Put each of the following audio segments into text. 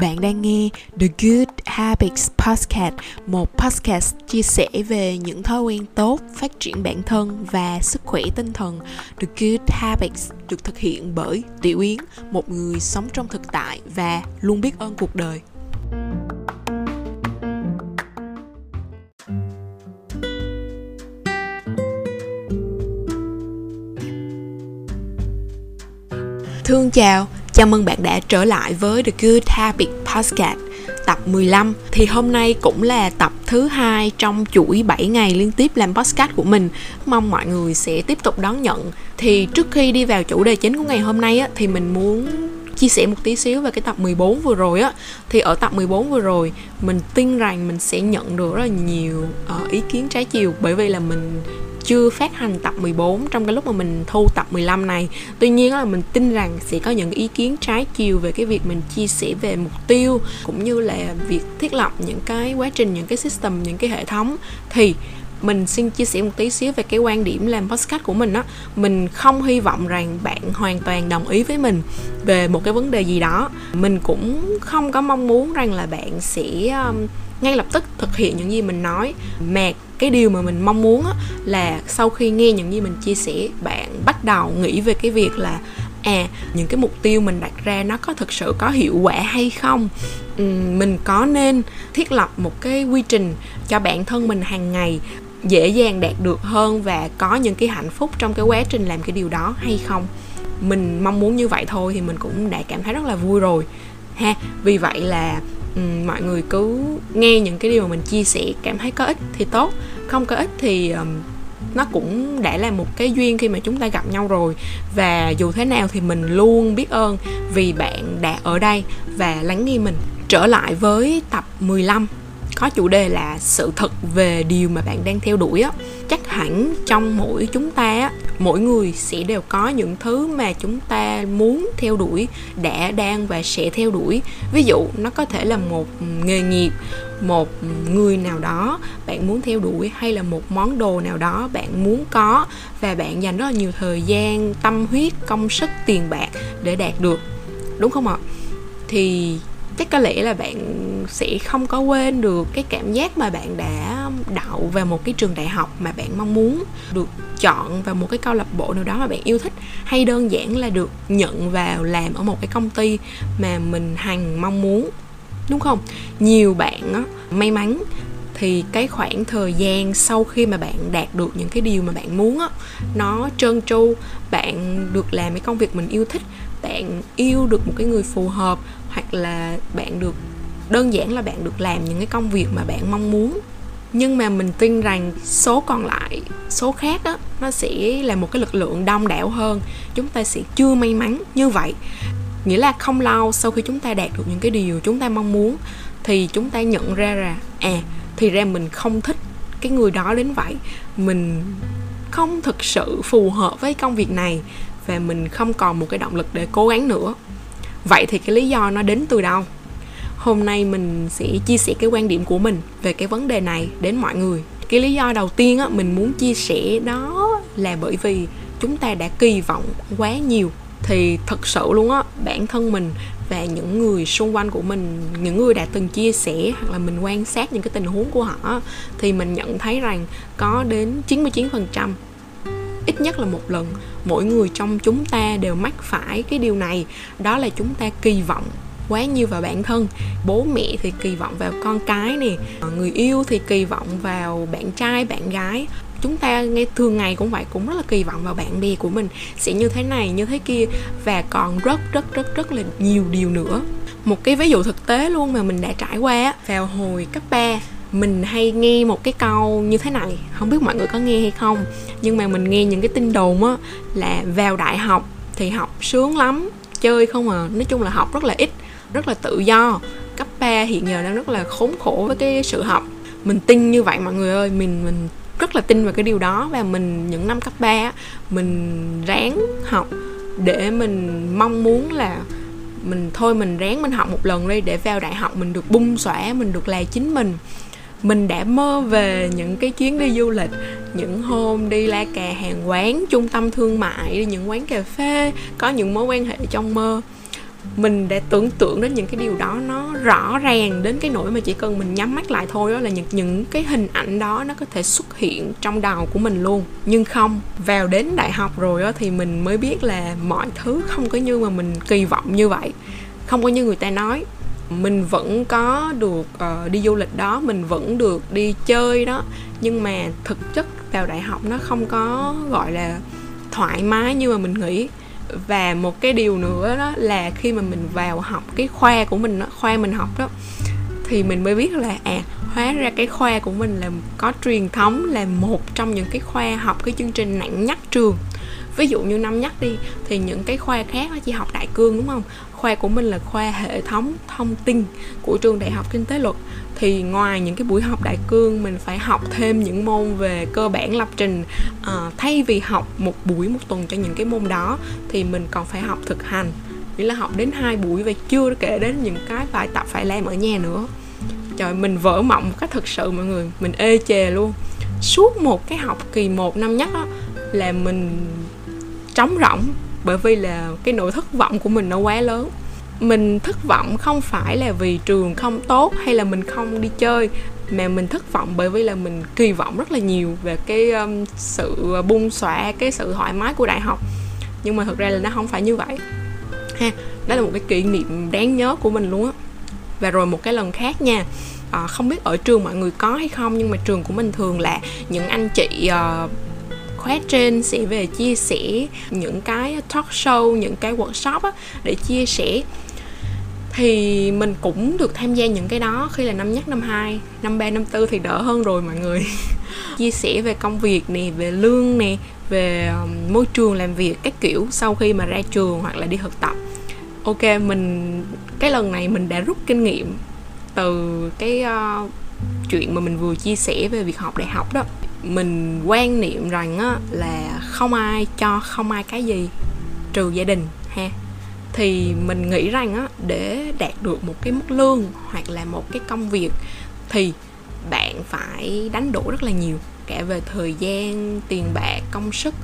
Bạn đang nghe The Good Habits Podcast, một podcast chia sẻ về những thói quen tốt, phát triển bản thân và sức khỏe tinh thần. The Good Habits được thực hiện bởi Tiểu Yến, một người sống trong thực tại và luôn biết ơn cuộc đời. Thương chào, Chào mừng bạn đã trở lại với The Good Habit Podcast tập 15 Thì hôm nay cũng là tập thứ hai trong chuỗi 7 ngày liên tiếp làm podcast của mình. Mong mọi người sẽ tiếp tục đón nhận. Thì trước khi đi vào chủ đề chính của ngày hôm nay á, thì mình muốn chia sẻ một tí xíu về cái tập 14 vừa rồi á. Thì ở tập 14 vừa rồi mình tin rằng mình sẽ nhận được rất là nhiều uh, ý kiến trái chiều. Bởi vì là mình chưa phát hành tập 14 trong cái lúc mà mình thu tập 15 này. Tuy nhiên là mình tin rằng sẽ có những ý kiến trái chiều về cái việc mình chia sẻ về mục tiêu cũng như là việc thiết lập những cái quá trình, những cái system, những cái hệ thống. Thì mình xin chia sẻ một tí xíu về cái quan điểm làm podcast của mình á. Mình không hy vọng rằng bạn hoàn toàn đồng ý với mình về một cái vấn đề gì đó. Mình cũng không có mong muốn rằng là bạn sẽ um, ngay lập tức thực hiện những gì mình nói. Mà cái điều mà mình mong muốn á, là sau khi nghe những gì mình chia sẻ bạn bắt đầu nghĩ về cái việc là à những cái mục tiêu mình đặt ra nó có thực sự có hiệu quả hay không? Mình có nên thiết lập một cái quy trình cho bản thân mình hàng ngày dễ dàng đạt được hơn và có những cái hạnh phúc trong cái quá trình làm cái điều đó hay không? Mình mong muốn như vậy thôi thì mình cũng đã cảm thấy rất là vui rồi ha. Vì vậy là um, mọi người cứ nghe những cái điều mà mình chia sẻ cảm thấy có ích thì tốt không có ích thì um, nó cũng đã là một cái duyên khi mà chúng ta gặp nhau rồi. Và dù thế nào thì mình luôn biết ơn vì bạn đã ở đây và lắng nghe mình. Trở lại với tập 15 có chủ đề là sự thật về điều mà bạn đang theo đuổi á. Chắc hẳn trong mỗi chúng ta á, mỗi người sẽ đều có những thứ mà chúng ta muốn theo đuổi, đã, đang và sẽ theo đuổi. Ví dụ, nó có thể là một nghề nghiệp, một người nào đó bạn muốn theo đuổi hay là một món đồ nào đó bạn muốn có và bạn dành rất là nhiều thời gian, tâm huyết, công sức, tiền bạc để đạt được. Đúng không ạ? Thì chắc có lẽ là bạn sẽ không có quên được cái cảm giác mà bạn đã đậu vào một cái trường đại học mà bạn mong muốn được chọn vào một cái câu lạc bộ nào đó mà bạn yêu thích hay đơn giản là được nhận vào làm ở một cái công ty mà mình hằng mong muốn đúng không? Nhiều bạn á, may mắn thì cái khoảng thời gian sau khi mà bạn đạt được những cái điều mà bạn muốn á nó trơn tru bạn được làm cái công việc mình yêu thích bạn yêu được một cái người phù hợp hoặc là bạn được đơn giản là bạn được làm những cái công việc mà bạn mong muốn. Nhưng mà mình tin rằng số còn lại, số khác đó nó sẽ là một cái lực lượng đông đảo hơn. Chúng ta sẽ chưa may mắn như vậy. Nghĩa là không lâu sau khi chúng ta đạt được những cái điều chúng ta mong muốn, thì chúng ta nhận ra là à thì ra mình không thích cái người đó đến vậy. Mình không thực sự phù hợp với công việc này và mình không còn một cái động lực để cố gắng nữa. Vậy thì cái lý do nó đến từ đâu? Hôm nay mình sẽ chia sẻ cái quan điểm của mình về cái vấn đề này đến mọi người. Cái lý do đầu tiên á, mình muốn chia sẻ đó là bởi vì chúng ta đã kỳ vọng quá nhiều. Thì thật sự luôn á, bản thân mình và những người xung quanh của mình, những người đã từng chia sẻ hoặc là mình quan sát những cái tình huống của họ thì mình nhận thấy rằng có đến 99% ít nhất là một lần, mỗi người trong chúng ta đều mắc phải cái điều này. Đó là chúng ta kỳ vọng quá nhiều vào bản thân. Bố mẹ thì kỳ vọng vào con cái nè, người yêu thì kỳ vọng vào bạn trai, bạn gái. Chúng ta ngay thường ngày cũng vậy, cũng rất là kỳ vọng vào bạn bè của mình. Sẽ như thế này, như thế kia, và còn rất rất rất rất là nhiều điều nữa. Một cái ví dụ thực tế luôn mà mình đã trải qua vào hồi cấp 3 mình hay nghe một cái câu như thế này, không biết mọi người có nghe hay không, nhưng mà mình nghe những cái tin đồn á, là vào đại học thì học sướng lắm, chơi không à nói chung là học rất là ít rất là tự do. Cấp 3 hiện giờ đang rất là khốn khổ với cái sự học. Mình tin như vậy mọi người ơi, mình mình rất là tin vào cái điều đó. Và mình, những năm cấp 3 mình ráng học để mình mong muốn là mình, thôi mình ráng mình học một lần đi để vào đại học mình được bung xõa, mình được là chính mình. Mình đã mơ về những cái chuyến đi du lịch, những hôm đi la cà hàng quán, trung tâm thương mại, đi những quán cà phê, có những mối quan hệ trong mơ mình đã tưởng tượng đến những cái điều đó nó rõ ràng đến cái nỗi mà chỉ cần mình nhắm mắt lại thôi đó là những những cái hình ảnh đó nó có thể xuất hiện trong đầu của mình luôn. Nhưng không vào đến đại học rồi đó thì mình mới biết là mọi thứ không có như mà mình kỳ vọng như vậy. Không có như người ta nói. Mình vẫn có được uh, đi du lịch đó mình vẫn được đi chơi đó. Nhưng mà thực chất vào đại học nó không có gọi là thoải mái như mà mình nghĩ và một cái điều nữa đó là khi mà mình vào học cái khoa của mình đó, khoa mình học đó thì mình mới biết là à hóa ra cái khoa của mình là có truyền thống là một trong những cái khoa học cái chương trình nặng nhất trường. Ví dụ như năm nhất đi thì những cái khoa khác nó chỉ học đại cương đúng không? Khoa của mình là khoa hệ thống thông tin của trường đại học kinh tế luật thì ngoài những cái buổi học đại cương mình phải học thêm những môn về cơ bản lập trình à, thay vì học một buổi một tuần cho những cái môn đó thì mình còn phải học thực hành. Nghĩa là học đến hai buổi và chưa kể đến những cái bài tập phải làm ở nhà nữa. Trời mình vỡ mộng một cách thực sự mọi người mình ê chề luôn. Suốt một cái học kỳ một năm nhất đó là mình trống rỗng bởi vì là cái nỗi thất vọng của mình nó quá lớn mình thất vọng không phải là vì trường không tốt hay là mình không đi chơi mà mình thất vọng bởi vì là mình kỳ vọng rất là nhiều về cái um, sự bung xõa cái sự thoải mái của đại học. Nhưng mà thực ra là nó không phải như vậy. Ha đó là một cái kỷ niệm đáng nhớ của mình luôn á. Và rồi một cái lần khác nha à, không biết ở trường mọi người có hay không nhưng mà trường của mình thường là những anh chị uh, khóa trên sẽ về chia sẻ những cái talk show những cái workshop á, để chia sẻ thì mình cũng được tham gia những cái đó. Khi là năm nhất năm hai năm ba năm tư thì đỡ hơn rồi mọi người. Chia sẻ về công việc nè về lương nè về um, môi trường làm việc các kiểu sau khi mà ra trường hoặc là đi thực tập. Ok mình cái lần này mình đã rút kinh nghiệm từ cái uh, chuyện mà mình vừa chia sẻ về việc học đại học đó. Mình quan niệm rằng á, là không ai cho không ai cái gì trừ gia đình ha thì mình nghĩ rằng á, để đạt được một cái mức lương hoặc là một cái công việc thì bạn phải đánh đổi rất là nhiều cả về thời gian tiền bạc công sức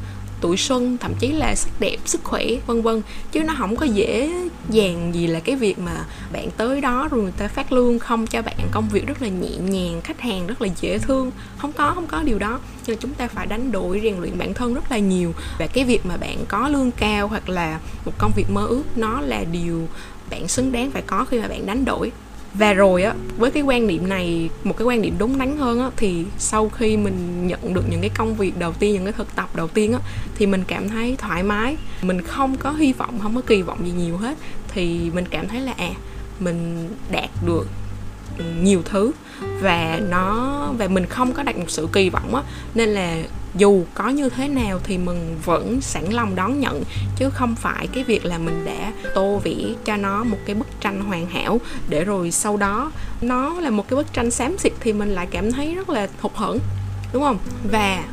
tuổi xuân, thậm chí là sắc đẹp, sức khỏe, vân vân. Chứ nó không có dễ dàng gì là cái việc mà bạn tới đó rồi người ta phát lương không cho bạn, công việc rất là nhẹ nhàng, khách hàng rất là dễ thương. Không có không có điều đó. Nên chúng ta phải đánh đổi rèn luyện bản thân rất là nhiều. Và cái việc mà bạn có lương cao hoặc là một công việc mơ ước, nó là điều bạn xứng đáng phải có khi mà bạn đánh đổi và rồi á, với cái quan niệm này, một cái quan niệm đúng đắn hơn á, thì sau khi mình nhận được những cái công việc đầu tiên, những cái thực tập đầu tiên á, thì mình cảm thấy thoải mái. Mình không có hy vọng, không có kỳ vọng gì nhiều hết. Thì mình cảm thấy là à mình đạt được nhiều thứ và nó và mình không có đặt một sự kỳ vọng á. Nên là dù có như thế nào thì mình vẫn sẵn lòng đón nhận chứ không phải cái việc là mình đã tô vẽ cho nó một cái bức tranh hoàn hảo để rồi sau đó nó là một cái bức tranh xám xịt thì mình lại cảm thấy rất là hụt hẫng đúng không? Và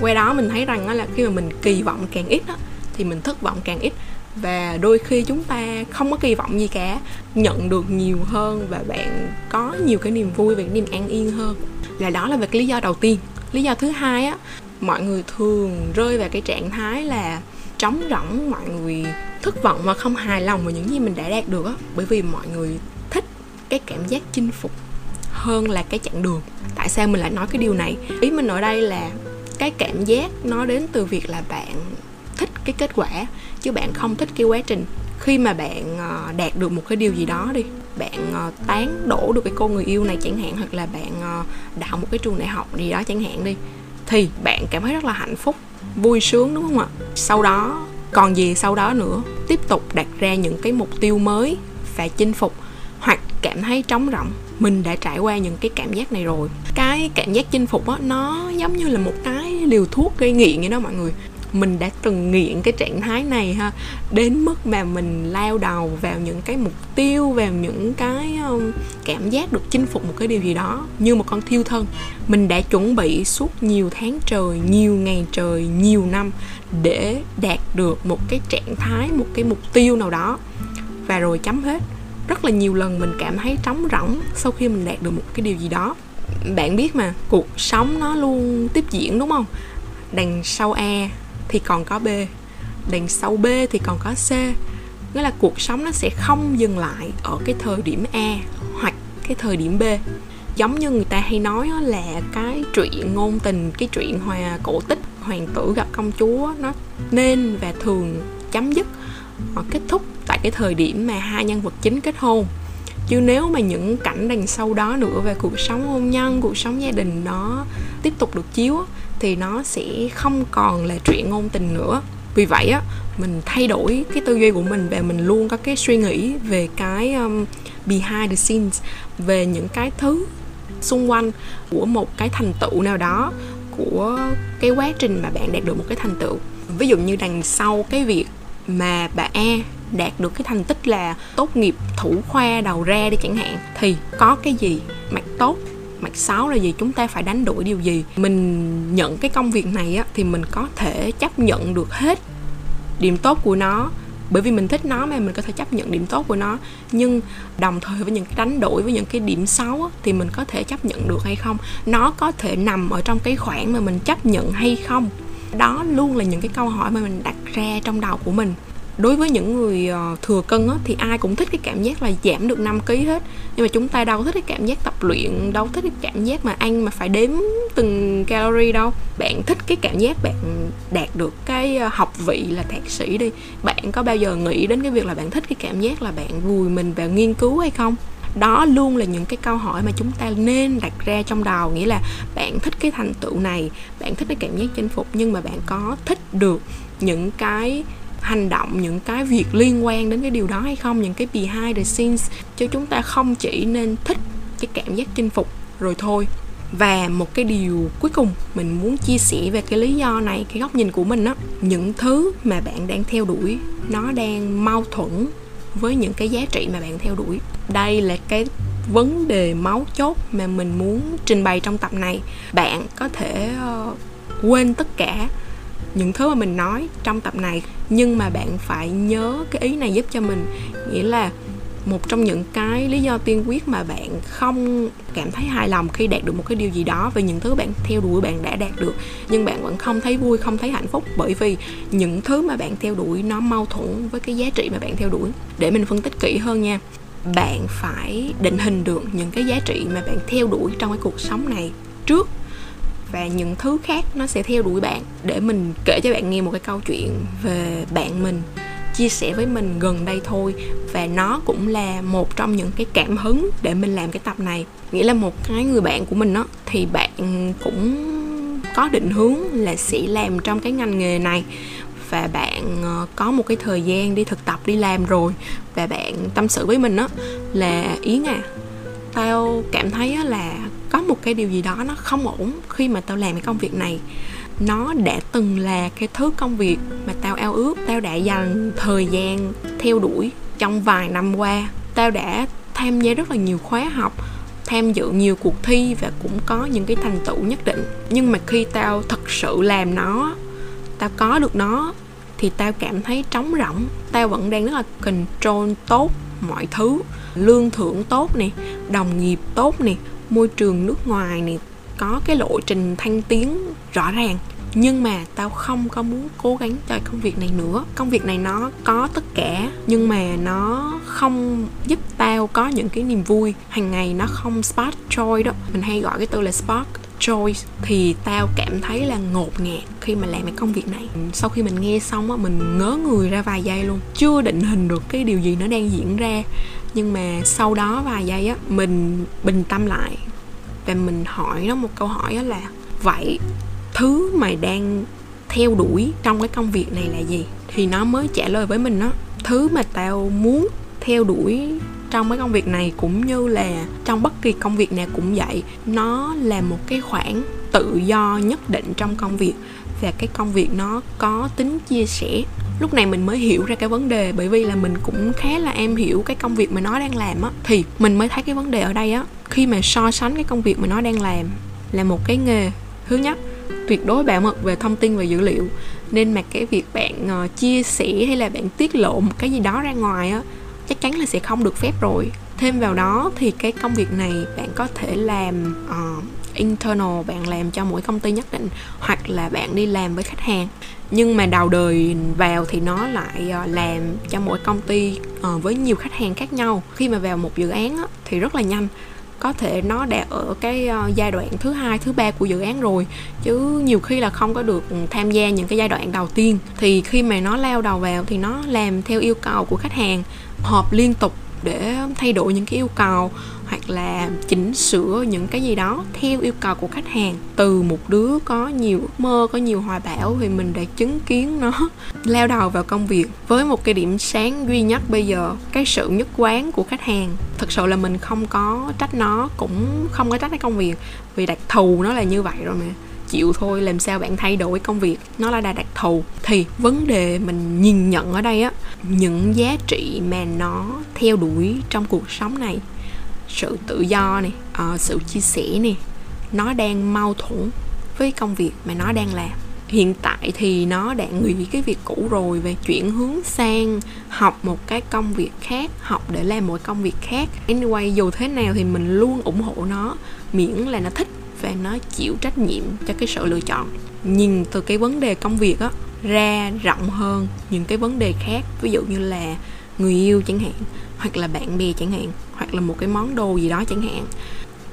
qua đó mình thấy rằng là khi mà mình kỳ vọng càng ít á, thì mình thất vọng càng ít và đôi khi chúng ta không có kỳ vọng gì cả, nhận được nhiều hơn và bạn có nhiều cái niềm vui và cái niềm an yên hơn. Là đó là về cái lý do đầu tiên. Lý do thứ hai á, mọi người thường rơi vào cái trạng thái là trống rỗng, mọi người thất vọng và không hài lòng với những gì mình đã đạt được á. Bởi vì mọi người thích cái cảm giác chinh phục hơn là cái chặng đường. Tại sao mình lại nói cái điều này? Ý mình ở đây là cái cảm giác nó đến từ việc là bạn thích cái kết quả chứ bạn không thích cái quá trình. Khi mà bạn ờ, đạt được một cái điều gì đó đi, bạn ờ, tán đổ được cái cô người yêu này chẳng hạn, hoặc là bạn ờ, đạo một cái trường đại học gì đó chẳng hạn đi, thì bạn cảm thấy rất là hạnh phúc, vui sướng, đúng không ạ? Sau đó, còn gì sau đó nữa? Tiếp tục đặt ra những cái mục tiêu mới và chinh phục, hoặc cảm thấy trống rỗng. Mình đã trải qua những cái cảm giác này rồi. Cái cảm giác chinh phục á, nó giống như là một cái liều thuốc gây nghiện vậy đó mọi người mình đã từng nghiện cái trạng thái này ha đến mức mà mình lao đầu vào những cái mục tiêu vào những cái um, cảm giác được chinh phục một cái điều gì đó như một con thiêu thân. Mình đã chuẩn bị suốt nhiều tháng trời nhiều ngày trời nhiều năm để đạt được một cái trạng thái một cái mục tiêu nào đó. Và rồi chấm hết. Rất là nhiều lần mình cảm thấy trống rỗng sau khi mình đạt được một cái điều gì đó. Bạn biết mà cuộc sống nó luôn tiếp diễn đúng không? Đằng sau a thì còn có b. Đằng sau b thì còn có c. Nghĩa là cuộc sống nó sẽ không dừng lại ở cái thời điểm a hoặc cái thời điểm b. Giống như người ta hay nói là cái chuyện ngôn tình, cái chuyện hòa cổ tích, hoàng tử gặp công chúa, nó nên và thường chấm dứt hoặc kết thúc tại cái thời điểm mà hai nhân vật chính kết hôn. Chứ nếu mà những cảnh đằng sau đó nữa về cuộc sống hôn nhân, cuộc sống gia đình nó tiếp tục được chiếu thì nó sẽ không còn là chuyện ngôn tình nữa. Vì vậy á mình thay đổi cái tư duy của mình và mình luôn có cái suy nghĩ về cái um, behind the scenes về những cái thứ xung quanh của một cái thành tựu nào đó của cái quá trình mà bạn đạt được một cái thành tựu. Ví dụ như đằng sau cái việc mà bà e đạt được cái thành tích là tốt nghiệp thủ khoa đầu ra đi chẳng hạn thì có cái gì mặt tốt mặt xấu là gì chúng ta phải đánh đổi điều gì. Mình nhận cái công việc này á thì mình có thể chấp nhận được hết điểm tốt của nó. Bởi vì mình thích nó mà mình có thể chấp nhận điểm tốt của nó. Nhưng đồng thời với những cái đánh đổi với những cái điểm xấu á, thì mình có thể chấp nhận được hay không? Nó có thể nằm ở trong cái khoảng mà mình chấp nhận hay không? Đó luôn là những cái câu hỏi mà mình đặt ra trong đầu của mình đối với những người ờ, thừa cân á, thì ai cũng thích cái cảm giác là giảm được 5 kg hết. Nhưng mà chúng ta đâu thích cái cảm giác tập luyện đâu thích cái cảm giác mà ăn mà phải đếm từng calorie đâu. Bạn thích cái cảm giác bạn đạt được cái ờ, học vị là thạc sĩ đi. Bạn có bao giờ nghĩ đến cái việc là bạn thích cái cảm giác là bạn vùi mình vào nghiên cứu hay không? Đó luôn là những cái câu hỏi mà chúng ta nên đặt ra trong đầu. Nghĩa là bạn thích cái thành tựu này bạn thích cái cảm giác chinh phục nhưng mà bạn có thích được những cái hành động những cái việc liên quan đến cái điều đó hay không những cái behind the scenes chứ chúng ta không chỉ nên thích cái cảm giác chinh phục rồi thôi. Và một cái điều cuối cùng mình muốn chia sẻ về cái lý do này cái góc nhìn của mình á những thứ mà bạn đang theo đuổi nó đang mâu thuẫn với những cái giá trị mà bạn theo đuổi. Đây là cái vấn đề máu chốt mà mình muốn trình bày trong tập này. Bạn có thể uh, quên tất cả những thứ mà mình nói trong tập này. Nhưng mà bạn phải nhớ cái ý này giúp cho mình. Nghĩa là một trong những cái lý do tiên quyết mà bạn không cảm thấy hài lòng khi đạt được một cái điều gì đó về những thứ bạn, theo đuổi bạn đã đạt được. Nhưng bạn vẫn không thấy vui, không thấy hạnh phúc bởi vì những thứ mà bạn theo đuổi nó mâu thuẫn với cái giá trị mà bạn theo đuổi. Để mình phân tích kỹ hơn nha. Bạn phải định hình được những cái giá trị mà bạn theo đuổi trong cái cuộc sống này trước và những thứ khác nó sẽ theo đuổi bạn để mình kể cho bạn nghe một cái câu chuyện về bạn mình, chia sẻ với mình gần đây thôi. Và nó cũng là một trong những cái cảm hứng để mình làm cái tập này. Nghĩa là một cái người bạn của mình đó thì bạn cũng có định hướng là sẽ làm trong cái ngành nghề này. Và bạn ờ, có một cái thời gian đi thực tập, đi làm rồi. Và bạn tâm sự với mình đó là, yến à tao cảm thấy là có một cái điều gì đó nó không ổn khi mà tao làm cái công việc này. Nó đã từng là cái thứ công việc mà tao ao ước, tao đã dành thời gian theo đuổi trong vài năm qua. Tao đã tham gia rất là nhiều khóa học, tham dự nhiều cuộc thi và cũng có những cái thành tựu nhất định. Nhưng mà khi tao thật sự làm nó, tao có được nó, thì tao cảm thấy trống rỗng. Tao vẫn đang rất là control tốt mọi thứ, lương thưởng tốt nè, đồng nghiệp tốt nè môi trường nước ngoài này có cái lộ trình thăng tiến rõ ràng. Nhưng mà tao không có muốn cố gắng cho công việc này nữa. Công việc này nó có tất cả, nhưng mà nó không giúp tao có những cái niềm vui. Hàng ngày nó không spark joy đó. Mình hay gọi cái từ là spark joy. Thì tao cảm thấy là ngột ngạt khi mà làm cái công việc này. Sau khi mình nghe xong á, mình ngớ người ra vài giây luôn. Chưa định hình được cái điều gì nó đang diễn ra nhưng mà sau đó vài giây á, mình bình tâm lại và mình hỏi nó một câu hỏi đó là, vậy thứ mày đang theo đuổi trong cái công việc này là gì? Thì nó mới trả lời với mình đó thứ mà tao muốn theo đuổi trong cái công việc này cũng như là trong bất kỳ công việc nào cũng vậy, nó là một cái khoản tự do nhất định trong công việc và cái công việc nó có tính chia sẻ lúc này mình mới hiểu ra cái vấn đề bởi vì là mình cũng khá là em hiểu cái công việc mà nó đang làm á. Thì mình mới thấy cái vấn đề ở đây á khi mà so sánh cái công việc mà nó đang làm là một cái nghề. Thứ nhất tuyệt đối bảo mật về thông tin và dữ liệu. Nên mà cái việc bạn uh, chia sẻ hay là bạn tiết lộ một cái gì đó ra ngoài á chắc chắn là sẽ không được phép rồi. Thêm vào đó thì cái công việc này bạn có thể làm uh, internal bạn làm cho mỗi công ty nhất định, hoặc là bạn đi làm với khách hàng. Nhưng mà đầu đời vào thì nó lại ờ, làm cho mỗi công ty ờ, với nhiều khách hàng khác nhau. Khi mà vào một dự án thì rất là nhanh. Có thể nó đã ở cái ờ, giai đoạn thứ hai, thứ ba của dự án rồi. Chứ nhiều khi là không có được tham gia những cái giai đoạn đầu tiên. Thì khi mà nó lao đầu vào thì nó làm theo yêu cầu của khách hàng, họp liên tục để thay đổi những cái yêu cầu hoặc là chỉnh sửa những cái gì đó theo yêu cầu của khách hàng. Từ một đứa có nhiều ước mơ, có nhiều hoài bão thì mình đã chứng kiến nó leo đầu vào công việc. Với một cái điểm sáng duy nhất bây giờ, cái sự nhất quán của khách hàng. Thực sự là mình không có trách nó, cũng không có trách cái công việc. Vì đặc thù nó là như vậy rồi mà. Chịu thôi, làm sao bạn thay đổi công việc? Nó là đa đặc thù. Thì vấn đề mình nhìn nhận ở đây á, những giá trị mà nó theo đuổi trong cuộc sống này sự tự do này uh, sự chia sẻ này nó đang mâu thuẫn với công việc mà nó đang làm. Hiện tại thì nó đã nghỉ cái việc cũ rồi về chuyển hướng sang học một cái công việc khác học để làm một công việc khác. Anyway dù thế nào thì mình luôn ủng hộ nó miễn là nó thích và nó chịu trách nhiệm cho cái sự lựa chọn. Nhìn từ cái vấn đề công việc á ra rộng hơn những cái vấn đề khác. Ví dụ như là người yêu chẳng hạn, hoặc là bạn bè chẳng hạn, hoặc là một cái món đồ gì đó chẳng hạn.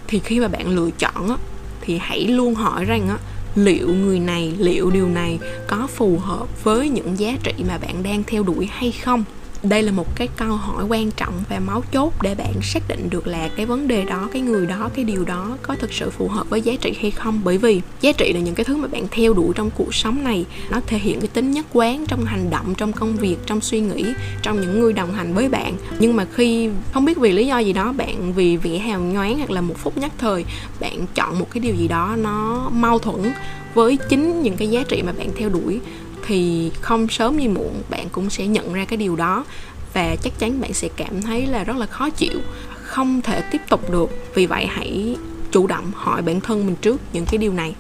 Thì khi mà bạn lựa chọn á, thì hãy luôn hỏi rằng á, liệu người này, liệu điều này có phù hợp với những giá trị mà bạn đang theo đuổi hay không? Đây là một cái câu hỏi quan trọng và máu chốt để bạn xác định được là cái vấn đề đó, cái người đó, cái điều đó có thực sự phù hợp với giá trị hay không. Bởi vì giá trị là những cái thứ mà bạn theo đuổi trong cuộc sống này. Nó thể hiện cái tính nhất quán trong hành động, trong công việc, trong suy nghĩ, trong những người đồng hành với bạn. Nhưng mà khi, không biết vì lý do gì đó, bạn vì vẻ hào nhoáng hoặc là một phút nhất thời, bạn chọn một cái điều gì đó nó mâu thuẫn với chính những cái giá trị mà bạn theo đuổi thì không sớm như muộn bạn cũng sẽ nhận ra cái điều đó. Và chắc chắn bạn sẽ cảm thấy là rất là khó chịu, không thể tiếp tục được. Vì vậy hãy chủ động hỏi bản thân mình trước những cái điều này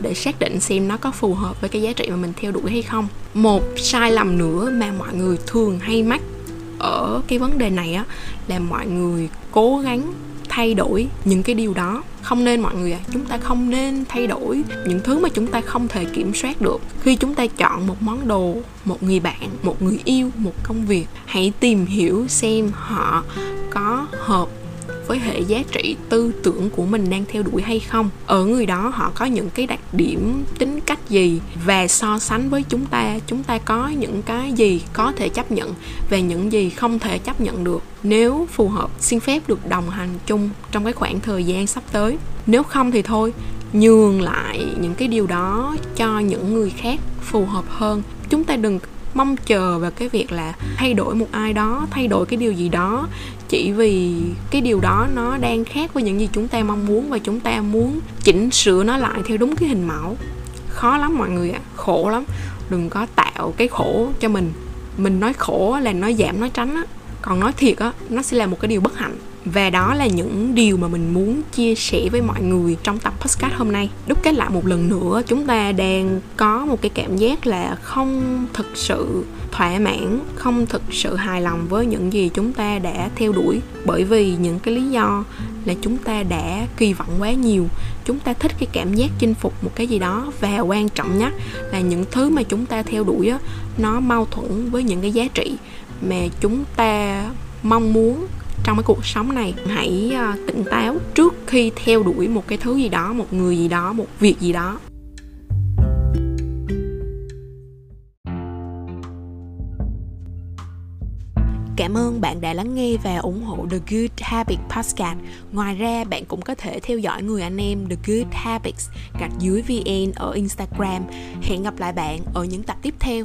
để xác định xem nó có phù hợp với cái giá trị mà mình theo đuổi hay không. Một sai lầm nữa mà mọi người thường hay mắc ở cái vấn đề này á, là mọi người cố gắng thay đổi những cái điều đó. Không nên mọi người ạ à, chúng ta không nên thay đổi những thứ mà chúng ta không thể kiểm soát được. Khi chúng ta chọn một món đồ một người bạn một người yêu một công việc hãy tìm hiểu xem họ có hợp với hệ giá trị tư tưởng của mình đang theo đuổi hay không. Ở người đó họ có những cái đặc điểm tính cách gì và so sánh với chúng ta? Chúng ta có những cái gì có thể chấp nhận và những gì không thể chấp nhận được? Nếu phù hợp, xin phép được đồng hành chung trong cái khoảng thời gian sắp tới. Nếu không thì thôi, nhường lại những cái điều đó cho những người khác phù hợp hơn. Chúng ta đừng mong chờ về cái việc là thay đổi một ai đó, thay đổi cái điều gì đó. Chỉ vì cái điều đó nó đang khác với những gì chúng ta mong muốn và chúng ta muốn chỉnh sửa nó lại theo đúng cái hình mẫu. Khó lắm mọi người ạ à. khổ lắm. Đừng có tạo cái khổ cho mình. Mình nói khổ là nói giảm, nói tránh á. Còn nói thiệt á, nó sẽ là một cái điều bất hạnh và đó là những điều mà mình muốn chia sẻ với mọi người trong tập podcast hôm nay. Đúc kết lại một lần nữa chúng ta đang có một cái cảm giác là không thực sự thỏa mãn không thực sự hài lòng với những gì chúng ta đã theo đuổi. Bởi vì những cái lý do là chúng ta đã kỳ vọng quá nhiều. Chúng ta thích cái cảm giác chinh phục một cái gì đó. Và quan trọng nhất là những thứ mà chúng ta theo đuổi đó, nó mâu thuẫn với những cái giá trị mà chúng ta mong muốn trong cái cuộc sống này hãy ờ, tỉnh táo trước khi theo đuổi một cái thứ gì đó một người gì đó một việc gì đó Cảm ơn bạn đã lắng nghe và ủng hộ The Good Habit Podcast. Ngoài ra, bạn cũng có thể theo dõi người anh em The Good Habits gạch dưới VN ở Instagram. Hẹn gặp lại bạn ở những tập tiếp theo.